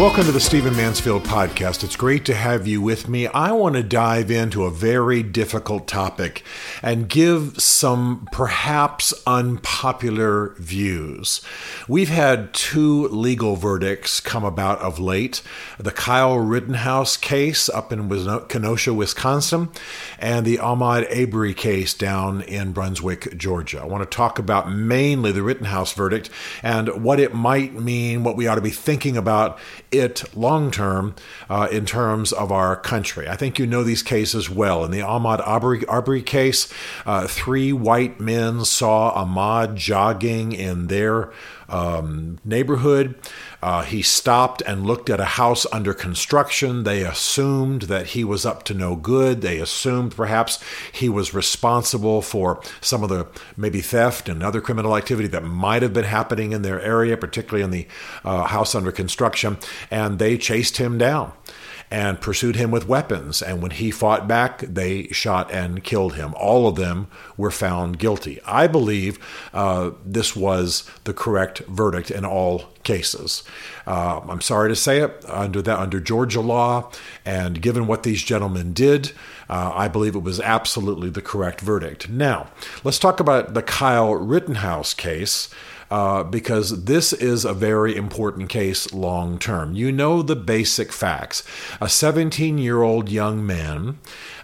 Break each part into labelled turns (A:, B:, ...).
A: Welcome to the Stephen Mansfield podcast. It's great to have you with me. I want to dive into a very difficult topic and give some perhaps unpopular views. We've had two legal verdicts come about of late the Kyle Rittenhouse case up in Kenosha, Wisconsin, and the Ahmaud Arbery case down in Brunswick, Georgia. I want to talk about mainly the Rittenhouse verdict and what it might mean, what we ought to be thinking about it long term uh, in terms of our country. I think you know these cases well. In the Ahmaud Arbery, case, uh, three white men saw Ahmaud jogging in their um, neighborhood. Uh, he stopped and looked at a house under construction. They assumed that he was up to no good. They assumed perhaps he was responsible for some of the maybe theft and other criminal activity that might have been happening in their area, particularly in the uh, house under construction. And they chased him down and pursued him with weapons. And when he fought back, they shot and killed him. All of them were found guilty. I believe uh, this was the correct verdict in all cases. Uh, I'm sorry to say it, under that under Georgia law, and given what these gentlemen did, uh, I believe it was absolutely the correct verdict. Now, let's talk about the Kyle Rittenhouse case uh, because this is a very important case long term. You know the basic facts. A 17 year old young man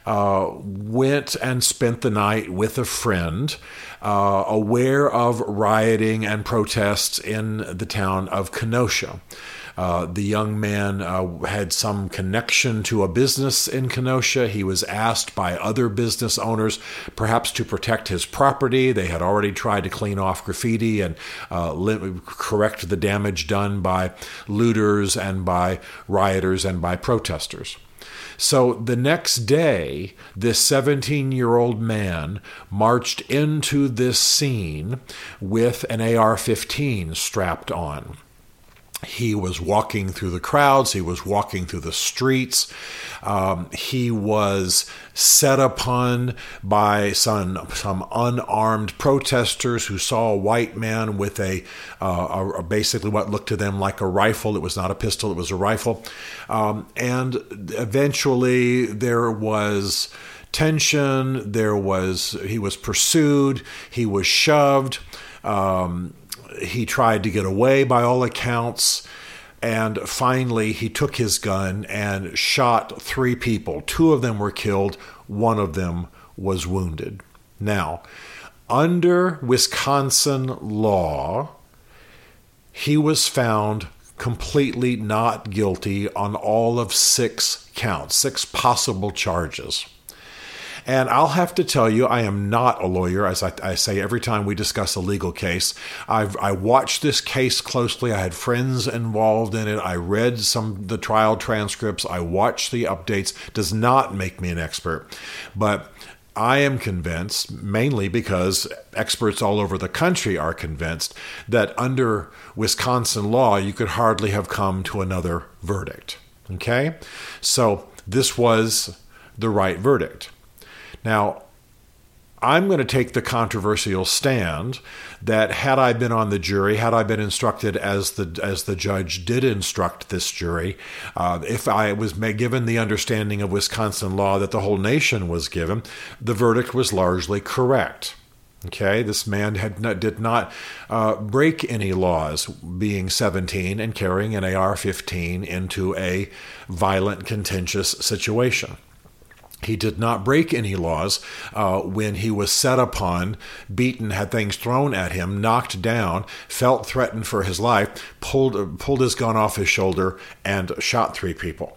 A: uh, went and spent the night with a friend. Uh, aware of rioting and protests in the town of Kenosha. Uh, the young man uh, had some connection to a business in Kenosha. He was asked by other business owners perhaps to protect his property. They had already tried to clean off graffiti and uh, correct the damage done by looters and by rioters and by protesters. So the next day, this 17 year old man marched into this scene with an AR 15 strapped on. He was walking through the crowds. He was walking through the streets. Um, he was set upon by some some unarmed protesters who saw a white man with a, uh, a basically what looked to them like a rifle. It was not a pistol. It was a rifle. Um, and eventually there was tension. There was he was pursued. He was shoved. Um, he tried to get away by all accounts. And finally, he took his gun and shot three people. Two of them were killed, one of them was wounded. Now, under Wisconsin law, he was found completely not guilty on all of six counts, six possible charges. And I'll have to tell you, I am not a lawyer, as I, I say every time we discuss a legal case. I've I watched this case closely. I had friends involved in it. I read some the trial transcripts. I watched the updates. Does not make me an expert, but I am convinced, mainly because experts all over the country are convinced, that under Wisconsin law, you could hardly have come to another verdict. Okay? So this was the right verdict. Now, I'm going to take the controversial stand that had I been on the jury, had I been instructed as the as the judge did instruct this jury, uh, if I was given the understanding of Wisconsin law that the whole nation was given, the verdict was largely correct. Okay, this man had not, did not uh, break any laws, being 17 and carrying an AR-15 into a violent, contentious situation. He did not break any laws uh, when he was set upon, beaten, had things thrown at him, knocked down, felt threatened for his life, pulled pulled his gun off his shoulder, and shot three people.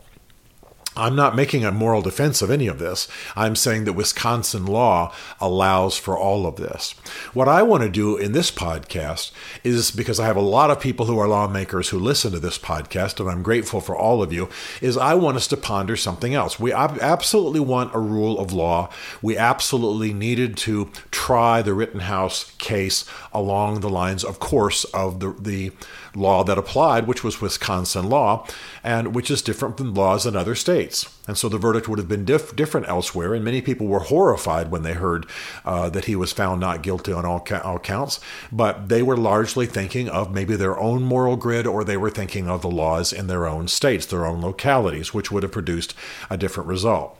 A: I'm not making a moral defense of any of this. I'm saying that Wisconsin law allows for all of this. What I want to do in this podcast is because I have a lot of people who are lawmakers who listen to this podcast, and I'm grateful for all of you, is I want us to ponder something else. We absolutely want a rule of law. We absolutely needed to try the Rittenhouse case along the lines, of course, of the, the law that applied, which was Wisconsin law, and which is different from laws in other states. And so the verdict would have been different elsewhere, and many people were horrified when they heard uh, that he was found not guilty on all, ca- all counts. But they were largely thinking of maybe their own moral grid, or they were thinking of the laws in their own states, their own localities, which would have produced a different result.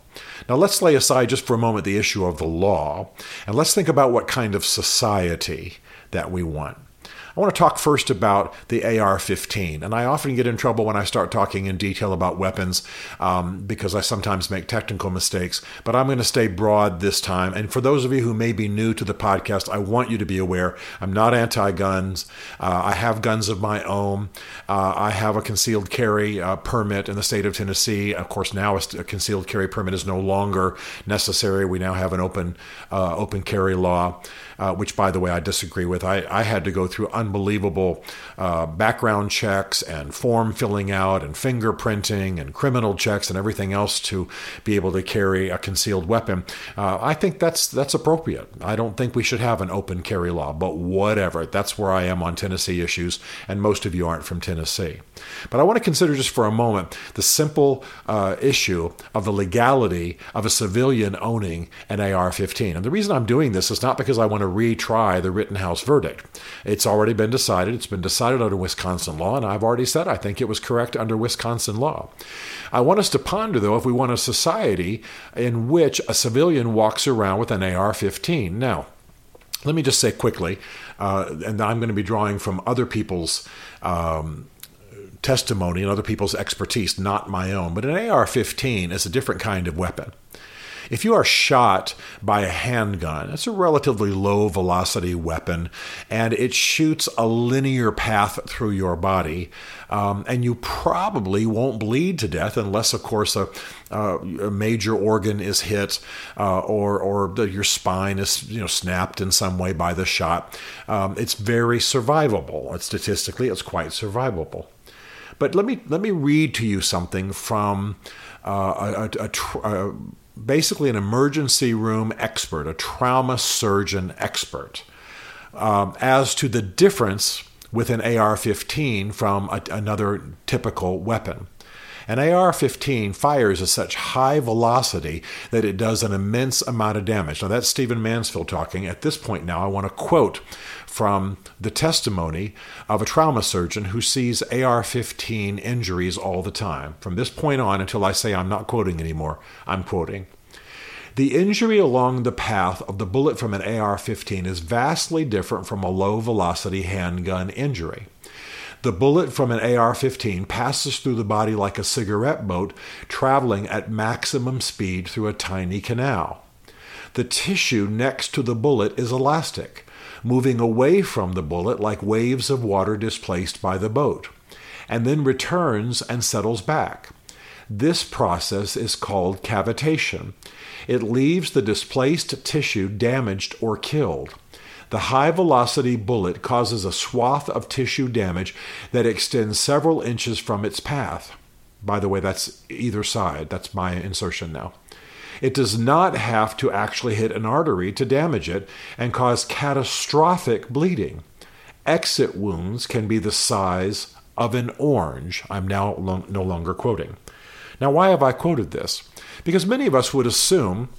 A: Now, let's lay aside just for a moment the issue of the law, and let's think about what kind of society that we want. I want to talk first about the AR 15. And I often get in trouble when I start talking in detail about weapons um, because I sometimes make technical mistakes. But I'm going to stay broad this time. And for those of you who may be new to the podcast, I want you to be aware I'm not anti guns. Uh, I have guns of my own. Uh, I have a concealed carry uh, permit in the state of Tennessee. Of course, now a concealed carry permit is no longer necessary. We now have an open, uh, open carry law uh, which, by the way, I disagree with. I, I had to go through unbelievable uh, background checks and form filling out and fingerprinting and criminal checks and everything else to be able to carry a concealed weapon. Uh, I think that's that's appropriate. I don't think we should have an open carry law, but whatever. That's where I am on Tennessee issues, and most of you aren't from Tennessee. But I want to consider just for a moment the simple uh, issue of the legality of a civilian owning an AR 15. And the reason I'm doing this is not because I want to retry the Rittenhouse verdict. It's already been decided. It's been decided under Wisconsin law, and I've already said I think it was correct under Wisconsin law. I want us to ponder, though, if we want a society in which a civilian walks around with an AR 15. Now, let me just say quickly, uh, and I'm going to be drawing from other people's. Um, testimony and other people's expertise, not my own. But an AR 15 is a different kind of weapon. If you are shot by a handgun, it's a relatively low velocity weapon and it shoots a linear path through your body. Um, and you probably won't bleed to death unless, of course, a, a major organ is hit uh, or, or your spine is you know, snapped in some way by the shot. Um, it's very survivable. It's, statistically, it's quite survivable. But let me let me read to you something from uh, a, a, a, basically an emergency room expert, a trauma surgeon expert, um, as to the difference with an AR 15 from a, another typical weapon. An AR 15 fires at such high velocity that it does an immense amount of damage. Now, that's Stephen Mansfield talking. At this point, now, I want to quote from the testimony of a trauma surgeon who sees AR 15 injuries all the time. From this point on, until I say I'm not quoting anymore, I'm quoting. The injury along the path of the bullet from an AR 15 is vastly different from a low velocity handgun injury. The bullet from an AR 15 passes through the body like a cigarette boat traveling at maximum speed through a tiny canal. The tissue next to the bullet is elastic, moving away from the bullet like waves of water displaced by the boat, and then returns and settles back. This process is called cavitation. It leaves the displaced tissue damaged or killed. The high velocity bullet causes a swath of tissue damage that extends several inches from its path. By the way, that's either side. That's my insertion now. It does not have to actually hit an artery to damage it and cause catastrophic bleeding. Exit wounds can be the size of an orange. I'm now lo- no longer quoting. Now, why have I quoted this? Because many of us would assume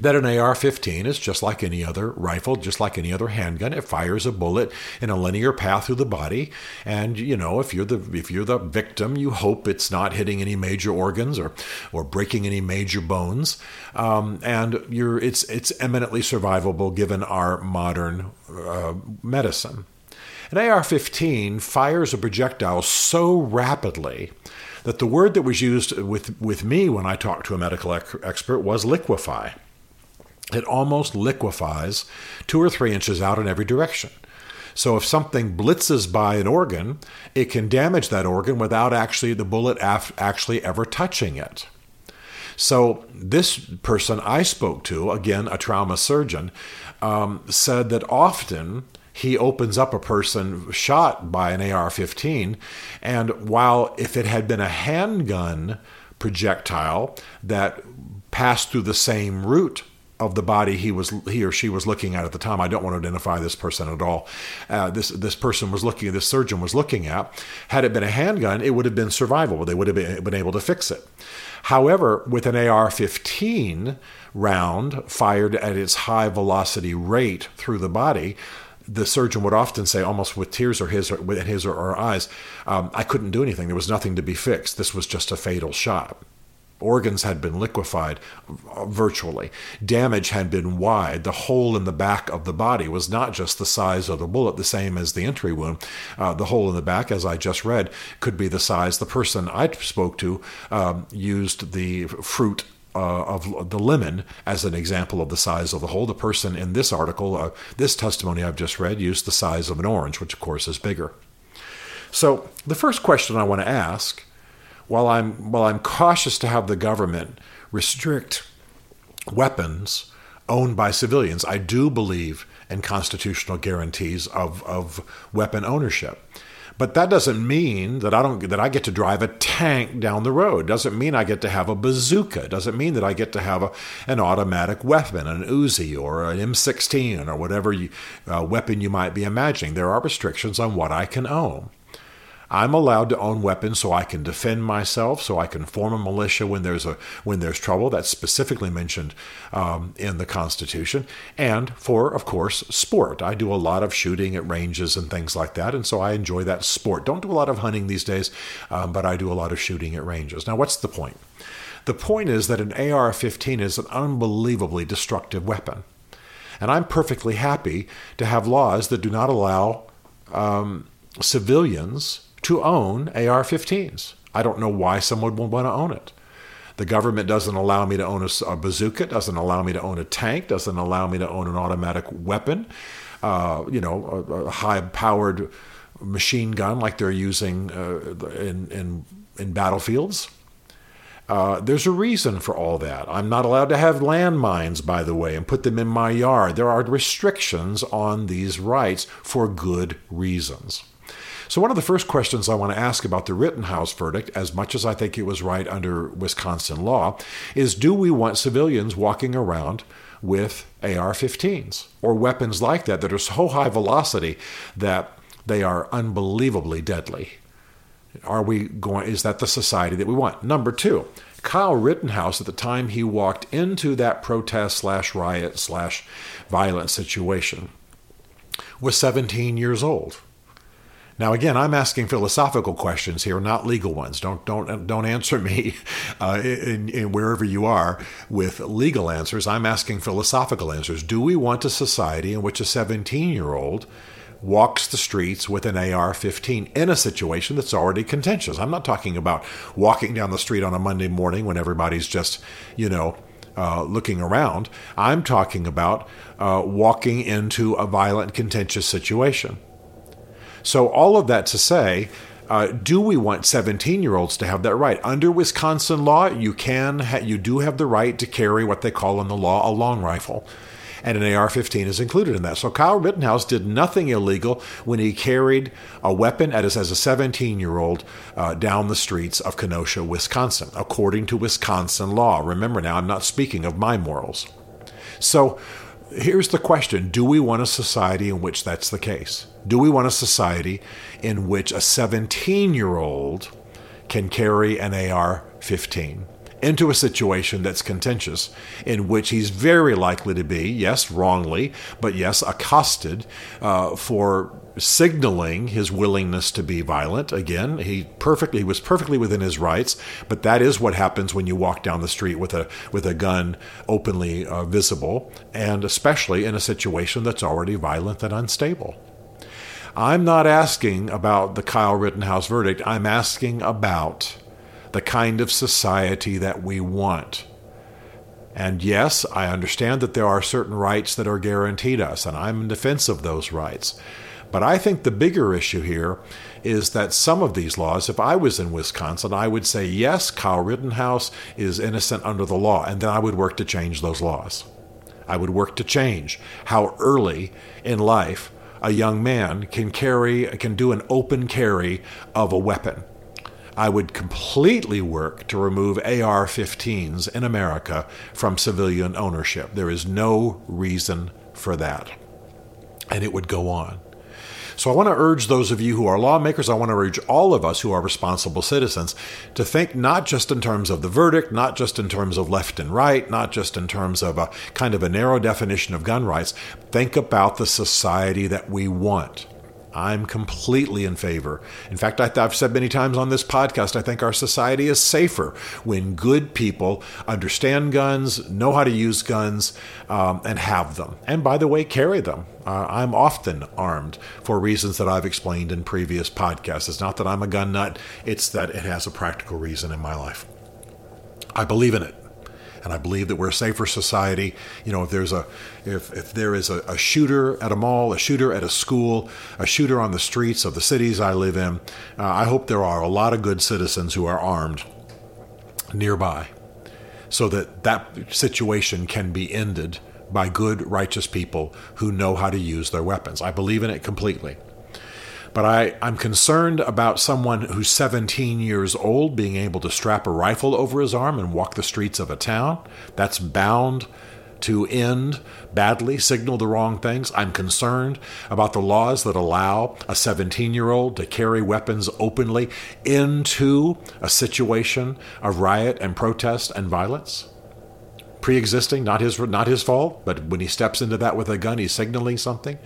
A: that an AR 15 is just like any other rifle, just like any other handgun. It fires a bullet in a linear path through the body. And, you know, if you're the if you're the victim, you hope it's not hitting any major organs or or breaking any major bones. Um, and you're it's it's eminently survivable given our modern uh, medicine. An AR 15 fires a projectile so rapidly that the word that was used with, with me when I talked to a medical expert was liquefy it almost liquefies two or three inches out in every direction. So if something blitzes by an organ, it can damage that organ without actually the bullet af- actually ever touching it. So, this person I spoke to, again, a trauma surgeon, um, said that often he opens up a person shot by an AR 15, and while if it had been a handgun projectile that passed through the same route of the body he was he or she was looking at at the time. I don't want to identify this person at all. Uh, this this person was looking, this surgeon was looking at. Had it been a handgun, it would have been survivable. They would have been, been able to fix it. However, with an AR-15 round fired at its high velocity rate through the body, the surgeon would often say, almost with tears or his or in his or her eyes, um, "I couldn't do anything. There was nothing to be fixed. This was just a fatal shot." Organs had been liquefied virtually. Damage had been wide. The hole in the back of the body was not just the size of the bullet, the same as the entry wound. Uh, the hole in the back, as I just read, could be the size. The person I spoke to um, used the fruit uh, of the lemon as an example of the size of the hole. The person in this article, uh, this testimony I've just read, used the size of an orange, which of course is bigger. So the first question I want to ask while I'm while I'm cautious to have the government restrict weapons owned by civilians, I do believe in constitutional guarantees of, of weapon ownership. But that doesn't mean that I don't that I get to drive a tank down the road. Doesn't mean I get to have a bazooka. Doesn't mean that I get to have a, an automatic weapon, an Uzi or an M16 or whatever you, uh, weapon you might be imagining. There are restrictions on what I can own. I'm allowed to own weapons so I can defend myself, so I can form a militia when there's a when there's trouble. That's specifically mentioned um, in the Constitution, and for, of course, sport. I do a lot of shooting at ranges and things like that, and so I enjoy that sport. Don't do a lot of hunting these days, um, but I do a lot of shooting at ranges. Now, what's the point? The point is that an AR-15 is an unbelievably destructive weapon, and I'm perfectly happy to have laws that do not allow um, civilians to own AR 15s. I don't know why someone would want to own it. The government doesn't allow me to own a, a, bazooka, doesn't allow me to own a tank, doesn't allow me to own an automatic weapon, uh, you know, a, a high powered machine gun like they're using uh, in, in, in battlefields. Uh, there's a reason for all that. I'm not allowed to have landmines, by the way, and put them in my yard. There are restrictions on these rights for good reasons. So, one of the first questions I want to ask about the Rittenhouse verdict, as much as I think it was right under Wisconsin law, is do we want civilians walking around with AR 15s or weapons like that that are so high velocity that they are unbelievably deadly? Are we going, is that the society that we want? Number two, Kyle Rittenhouse, at the time he walked into that protest slash riot slash violent situation, was 17 years old. Now, again, I'm asking philosophical questions here, not legal ones. Don't don't don't answer me uh, in, in wherever you are with legal answers. I'm asking philosophical answers. Do we want a society in which a 17 year old walks the streets with an AR 15 in a situation that's already contentious? I'm not talking about walking down the street on a Monday morning when everybody's just, you know, uh, looking around. I'm talking about uh, walking into a violent, contentious situation. So, all of that to say, uh, do we want 17 year olds to have that right? Under Wisconsin law, you can ha- you do have the right to carry what they call in the law a long rifle. And an AR 15 is included in that. So Kyle Rittenhouse did nothing illegal when he carried a weapon as, as a 17 year old uh, down the streets of Kenosha, Wisconsin, according to Wisconsin law. Remember now, I'm not speaking of my morals. So here's the question Do we want a society in which that's the case? Do we want a society in which a 17 year old can carry an AR 15 into a situation that's contentious, in which he's very likely to be, yes, wrongly, but yes, accosted uh, for signaling his willingness to be violent. Again, he perfectly he was perfectly within his rights, but that is what happens when you walk down the street with a with a gun openly uh, visible, and especially in a situation that's already violent and unstable. I'm not asking about the Kyle Rittenhouse verdict. I'm asking about the kind of society that we want. And yes, I understand that there are certain rights that are guaranteed us, and I'm in defense of those rights. But I think the bigger issue here is that some of these laws, if I was in Wisconsin, I would say, yes, Kyle Rittenhouse is innocent under the law, and then I would work to change those laws. I would work to change how early in life a young man can carry, can do an open carry of a weapon. I would completely work to remove AR 15s in America from civilian ownership. There is no reason for that. And it would go on. So I want to urge those of you who are lawmakers, I want to urge all of us who are responsible citizens to think not just in terms of the verdict, not just in terms of left and right, not just in terms of a kind of a narrow definition of gun rights. Think about the society that we want. I'm completely in favor. In fact, I, have said many times on this podcast, I think our society is safer when good people understand guns, know how to use guns, um, and have them. And by the way, carry them. Uh, I'm often armed for reasons that I've explained in previous podcasts. It's not that I'm a gun nut, it's that it has a practical reason in my life. I believe in it and I believe that we're a safer society. You know, if there's a if if there is a, a, shooter at a mall, a shooter at a school, a shooter on the streets of the cities I live in, uh, I hope there are a lot of good citizens who are armed nearby, so that that situation can be ended by good, righteous people who know how to use their weapons. I believe in it completely. But I, I'm concerned about someone who's 17 years old being able to strap a rifle over his arm and walk the streets of a town. That's bound to end badly, signal the wrong things. I'm concerned about the laws that allow a 17 year old to carry weapons openly into a situation of riot and protest and violence pre-existing, not his not his fault, but when he steps into that with a gun, he's signaling something.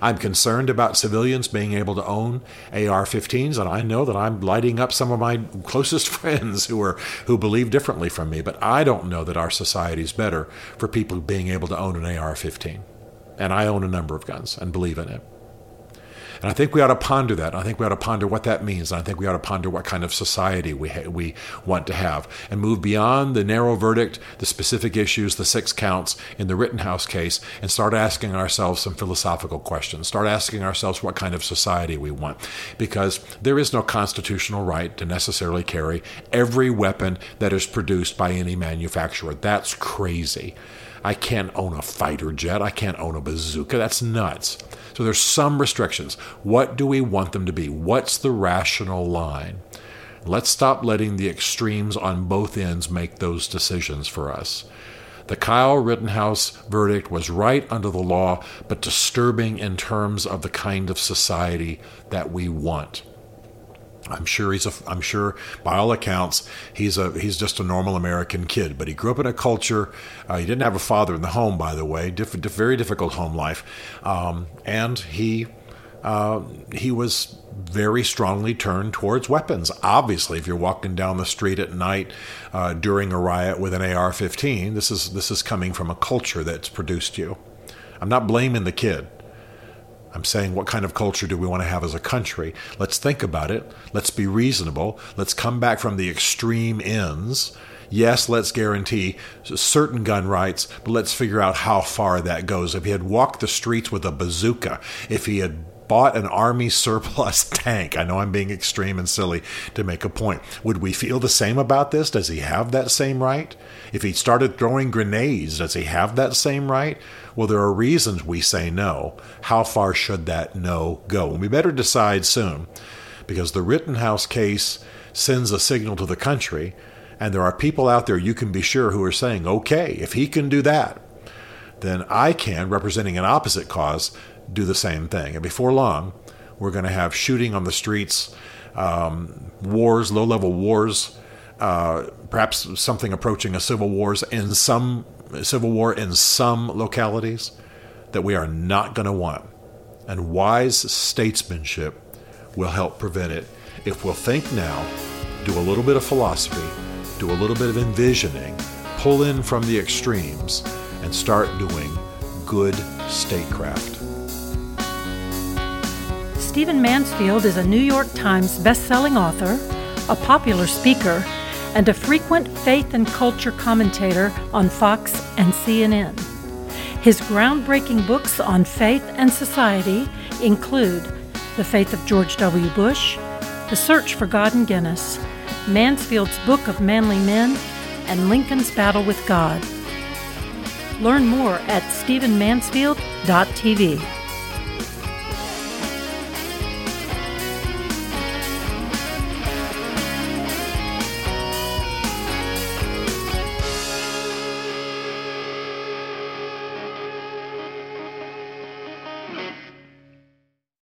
A: I'm concerned about civilians being able to own AR-15s, and I know that I'm lighting up some of my closest friends who are who believe differently from me. But I don't know that our society is better for people being able to own an AR-15, and I own a number of guns and believe in it. And I think we ought to ponder that. I think we ought to ponder what that means. And I think we ought to ponder what kind of society we, ha- we want to have and move beyond the narrow verdict, the specific issues, the six counts in the Rittenhouse case, and start asking ourselves some philosophical questions. Start asking ourselves what kind of society we want. Because there is no constitutional right to necessarily carry every weapon that is produced by any manufacturer. That's crazy. I can't own a fighter jet. I can't own a bazooka. That's nuts. So there's some restrictions. What do we want them to be? What's the rational line? Let's stop letting the extremes on both ends make those decisions for us. The Kyle Rittenhouse verdict was right under the law, but disturbing in terms of the kind of society that we want. I'm sure he's a. I'm sure by all accounts he's a. He's just a normal American kid. But he grew up in a culture. Uh, he didn't have a father in the home, by the way. Diff, diff, very difficult home life, um, and he uh, he was very strongly turned towards weapons. Obviously, if you're walking down the street at night uh, during a riot with an AR-15, this is this is coming from a culture that's produced you. I'm not blaming the kid. I'm saying, what kind of culture do we want to have as a country? Let's think about it. Let's be reasonable. Let's come back from the extreme ends. Yes, let's guarantee certain gun rights, but let's figure out how far that goes. If he had walked the streets with a bazooka, if he had bought an army surplus tank. I know I'm being extreme and silly to make a point. Would we feel the same about this? Does he have that same right? If he started throwing grenades, does he have that same right? Well, there are reasons we say no. How far should that no go? And we better decide soon because the Rittenhouse case sends a signal to the country, and there are people out there you can be sure who are saying, okay, if he can do that, then I can, representing an opposite cause, do the same thing. And before long, we're going to have shooting on the streets, um, wars, low level wars, uh, perhaps something approaching a civil wars in some civil war in some localities that we are not going to want. And wise statesmanship will help prevent it if we'll think now, do a little bit of philosophy, do a little bit of envisioning, pull in from the extremes, and start doing good statecraft.
B: Stephen Mansfield is a New York Times bestselling author, a popular speaker, and a frequent faith and culture commentator on Fox and CNN. His groundbreaking books on faith and society include The Faith of George W. Bush, The Search for God and Guinness, Mansfield's Book of Manly Men, and Lincoln's Battle with God. Learn more at stephenmansfield.tv.